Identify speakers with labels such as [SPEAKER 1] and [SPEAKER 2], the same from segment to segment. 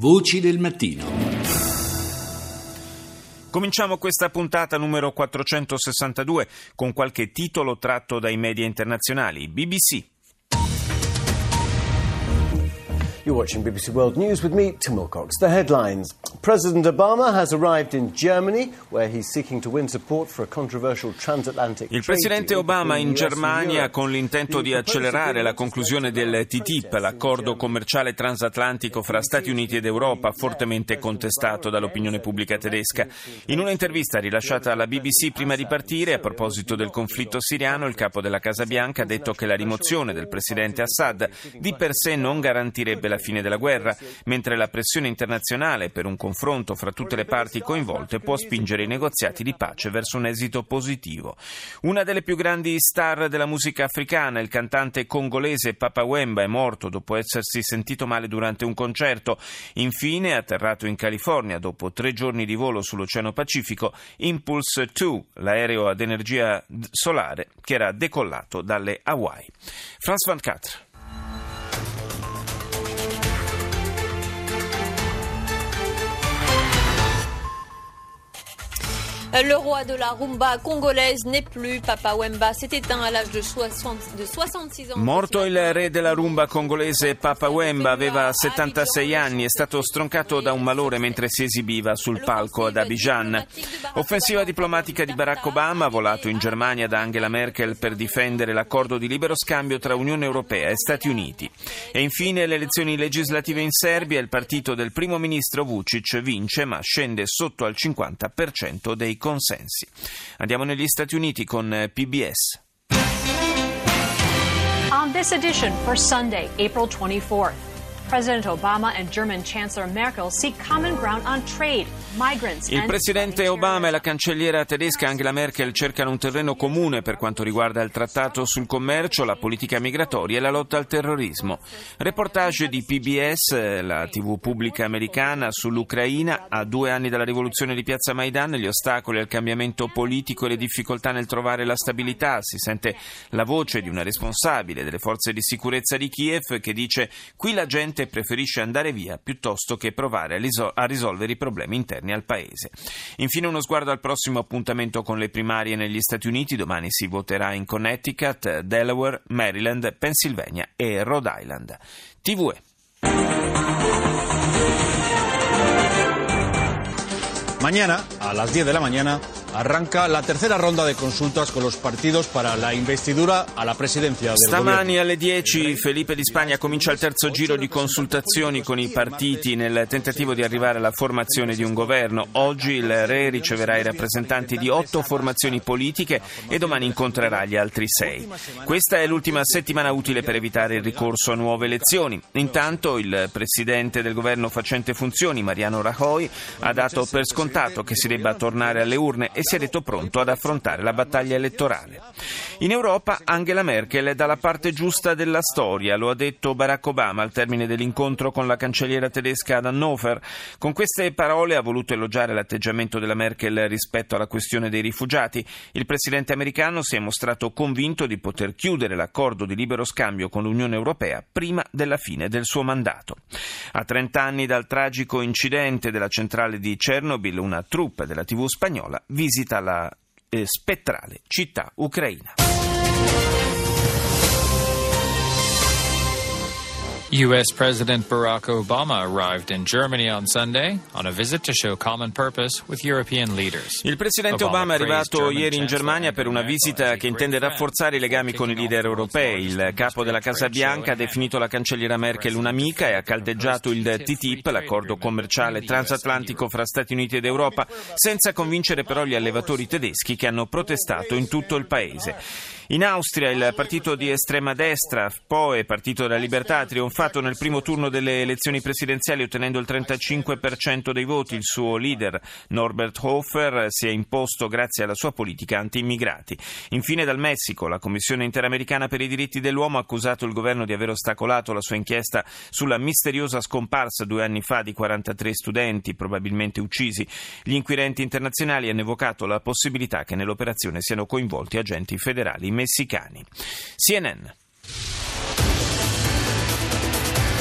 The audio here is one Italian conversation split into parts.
[SPEAKER 1] Voci del mattino.
[SPEAKER 2] Cominciamo questa puntata numero 462 con qualche titolo tratto dai media internazionali. BBC.
[SPEAKER 3] You're watching BBC World News with me, Tim Wilcox. The headlines. President Obama has arrived in Germany, where he's seeking to win support for a controversial transatlantic
[SPEAKER 2] Il presidente Obama in Germania con l'intento di accelerare la conclusione del TTIP, l'accordo commerciale transatlantico fra Stati Uniti ed Europa, fortemente contestato dall'opinione pubblica tedesca. In un'intervista rilasciata alla BBC prima di partire, a proposito del conflitto siriano, il capo della Casa Bianca ha detto che la rimozione del presidente Assad di per sé non garantirebbe la fine della guerra, mentre la pressione internazionale per un confronto fra tutte le parti coinvolte può spingere i negoziati di pace verso un esito positivo. Una delle più grandi star della musica africana, il cantante congolese Papa Wemba, è morto dopo essersi sentito male durante un concerto. Infine, atterrato in California dopo tre giorni di volo sull'Oceano Pacifico, Impulse 2, l'aereo ad energia solare che era decollato dalle Hawaii. Franz van Catre.
[SPEAKER 4] Le roi de la rumba congolaise n'est plus. Papa Wemba s'est éteint à l'âge de, 60, de 66 ans.
[SPEAKER 2] Morto il re della rumba congolese Papa Wemba, aveva 76 anni, è stato stroncato da un malore mentre si esibiva sul palco ad Abidjan. Offensiva diplomatica di Barack Obama, volato in Germania da Angela Merkel per difendere l'accordo di libero scambio tra Unione Europea e Stati Uniti. E infine le elezioni legislative in Serbia, il partito del primo ministro Vucic vince ma scende sotto al 50% dei consensi. Andiamo negli Stati Uniti con eh, PBS.
[SPEAKER 5] On this edition for Sunday, April 24th. President Obama and German Chancellor Merkel seek common ground on trade, migrants
[SPEAKER 2] Il presidente Obama e la cancelliera tedesca Angela Merkel cercano un terreno comune per quanto riguarda il trattato sul commercio, la politica migratoria e la lotta al terrorismo. Reportage di PBS, la TV pubblica americana, sull'Ucraina. A due anni dalla rivoluzione di Piazza Maidan, gli ostacoli al cambiamento politico e le difficoltà nel trovare la stabilità. Si sente la voce di una responsabile delle forze di sicurezza di Kiev che dice qui la gente preferisce andare via piuttosto che provare a, risol- a risolvere i problemi interni al paese. Infine uno sguardo al prossimo appuntamento con le primarie negli Stati Uniti. Domani si voterà in Connecticut, Delaware, Maryland, Pennsylvania e Rhode Island. TVE.
[SPEAKER 6] Mañana, a las 10 de la mañana, arranca la tercera ronda de consultas con los partidos para la investidura a la presidencia del
[SPEAKER 2] Stamani
[SPEAKER 6] gobierno.
[SPEAKER 2] alle 10 Felipe di Spagna comincia il terzo giro di consultazioni con i partiti nel tentativo di arrivare alla formazione di un governo. Oggi il Re riceverà i rappresentanti di otto formazioni politiche e domani incontrerà gli altri sei. Questa è l'ultima settimana utile per evitare il ricorso a nuove elezioni. Intanto il presidente del governo facente funzioni, Mariano Rajoy, ha dato per scontato che si debba tornare alle urne e si è detto pronto ad affrontare la battaglia elettorale. In Europa Angela Merkel è dalla parte giusta della storia, lo ha detto Barack Obama al termine dell'incontro con la cancelliera tedesca ad Hannover. Con queste parole ha voluto elogiare l'atteggiamento della Merkel rispetto alla questione dei rifugiati. Il presidente americano si è mostrato convinto di poter chiudere l'accordo di libero scambio con l'Unione Europea prima della fine del suo mandato. A 30 anni dal tragico incidente della centrale di Chernobyl, una troupe della TV spagnola visita la eh, spettrale città ucraina.
[SPEAKER 7] U.S. President Barack Obama arrived in Germany on Sunday on a visit to show common purpose with European leaders.
[SPEAKER 2] Il presidente Obama è arrivato ieri in Germania per una visita che intende rafforzare i legami con i leader europei. Il capo della Casa Bianca ha definito la cancelliera Merkel un'amica e ha caldeggiato il TTIP, l'accordo commerciale transatlantico fra Stati Uniti ed Europa, senza convincere però gli allevatori tedeschi che hanno protestato in tutto il paese. In Austria il partito di estrema destra, POE, Partito della Libertà, ha trionfato nel primo turno delle elezioni presidenziali ottenendo il 35% dei voti. Il suo leader, Norbert Hofer, si è imposto grazie alla sua politica anti-immigrati. Infine dal Messico, la Commissione Interamericana per i diritti dell'uomo ha accusato il governo di aver ostacolato la sua inchiesta sulla misteriosa scomparsa due anni fa di 43 studenti, probabilmente uccisi. Gli inquirenti internazionali hanno evocato la possibilità che nell'operazione siano coinvolti agenti federali messicani. CNN.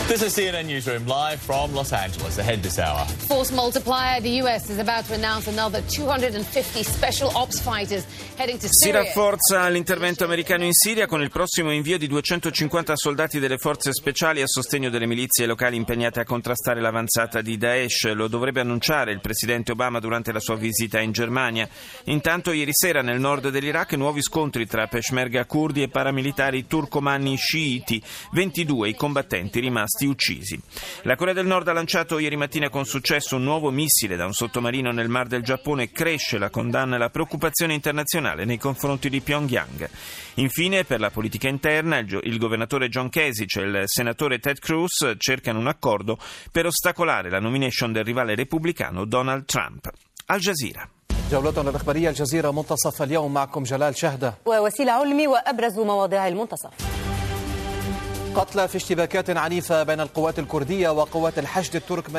[SPEAKER 1] This is CNN Newsroom live from Los Angeles. Ahead this hour.
[SPEAKER 8] Force multiplier. The U.S. is about to announce another 250 special ops fighters heading to
[SPEAKER 2] Si
[SPEAKER 8] Syria.
[SPEAKER 2] rafforza l'intervento americano in Siria con il prossimo invio di 250 soldati delle forze speciali a sostegno delle milizie locali impegnate a contrastare l'avanzata di Daesh. Lo dovrebbe annunciare il presidente Obama durante la sua visita in Germania. Intanto ieri sera nel nord dell'Iraq nuovi scontri tra peshmerga kurdi e paramilitari turcomanni sciiti, 22 i combattenti rimasti uccisi. La Corea del Nord ha lanciato ieri mattina con successo un nuovo missile da un sottomarino nel mar del Giappone. Cresce la condanna e la preoccupazione internazionale nei confronti di Pyongyang. Infine, per la politica interna, il, gio- il governatore John Kasich e il senatore Ted Cruz cercano un accordo per ostacolare la nomination del rivale repubblicano Donald Trump. Al Jazeera.
[SPEAKER 9] جولتنا الإخبارية الجزيرة منتصف اليوم معكم جلال شهدة
[SPEAKER 10] ووسيلة علمي وأبرز مواضيع المنتصف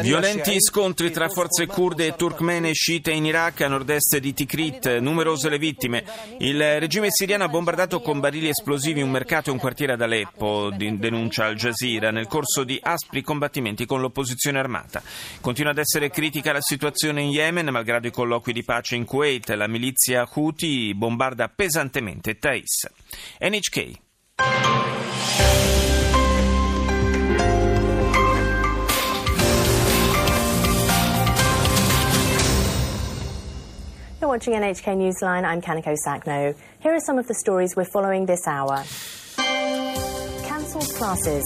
[SPEAKER 2] Violenti scontri tra forze kurde e turkmene sciite in Iraq a nord-est di Tikrit, numerose le vittime. Il regime siriano ha bombardato con barili esplosivi un mercato e un quartiere ad Aleppo, denuncia Al Jazeera, nel corso di aspri combattimenti con l'opposizione armata. Continua ad essere critica la situazione in Yemen, malgrado i colloqui di pace in Kuwait. La milizia Houthi bombarda pesantemente Thais. NHK.
[SPEAKER 11] Watching NHK Newsline. I'm Kaniko Sakno. Here are some of the stories we're following this hour. Cancelled classes.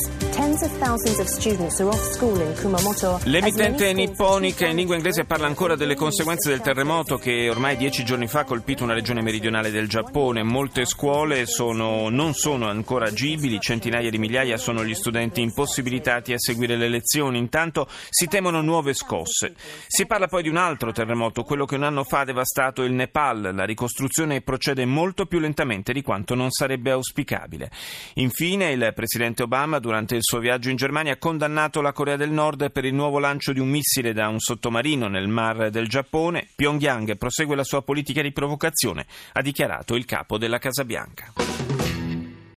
[SPEAKER 2] L'emittente nipponica in lingua inglese parla ancora delle conseguenze del terremoto che ormai dieci giorni fa ha colpito una regione meridionale del Giappone. Molte scuole sono- non sono ancora agibili, centinaia di migliaia sono gli studenti impossibilitati a seguire le lezioni. Intanto si temono nuove scosse. Si parla poi di un altro terremoto, quello che un anno fa ha devastato il Nepal. La ricostruzione procede molto più lentamente di quanto non sarebbe auspicabile. Infine, il presidente Obama, durante il suo viaggio in Germania, ha condannato la Corea del Nord per il nuovo lancio di un missile da un sottomarino nel mar del Giappone. Pyongyang prosegue la sua politica di provocazione, ha dichiarato il capo della Casa Bianca.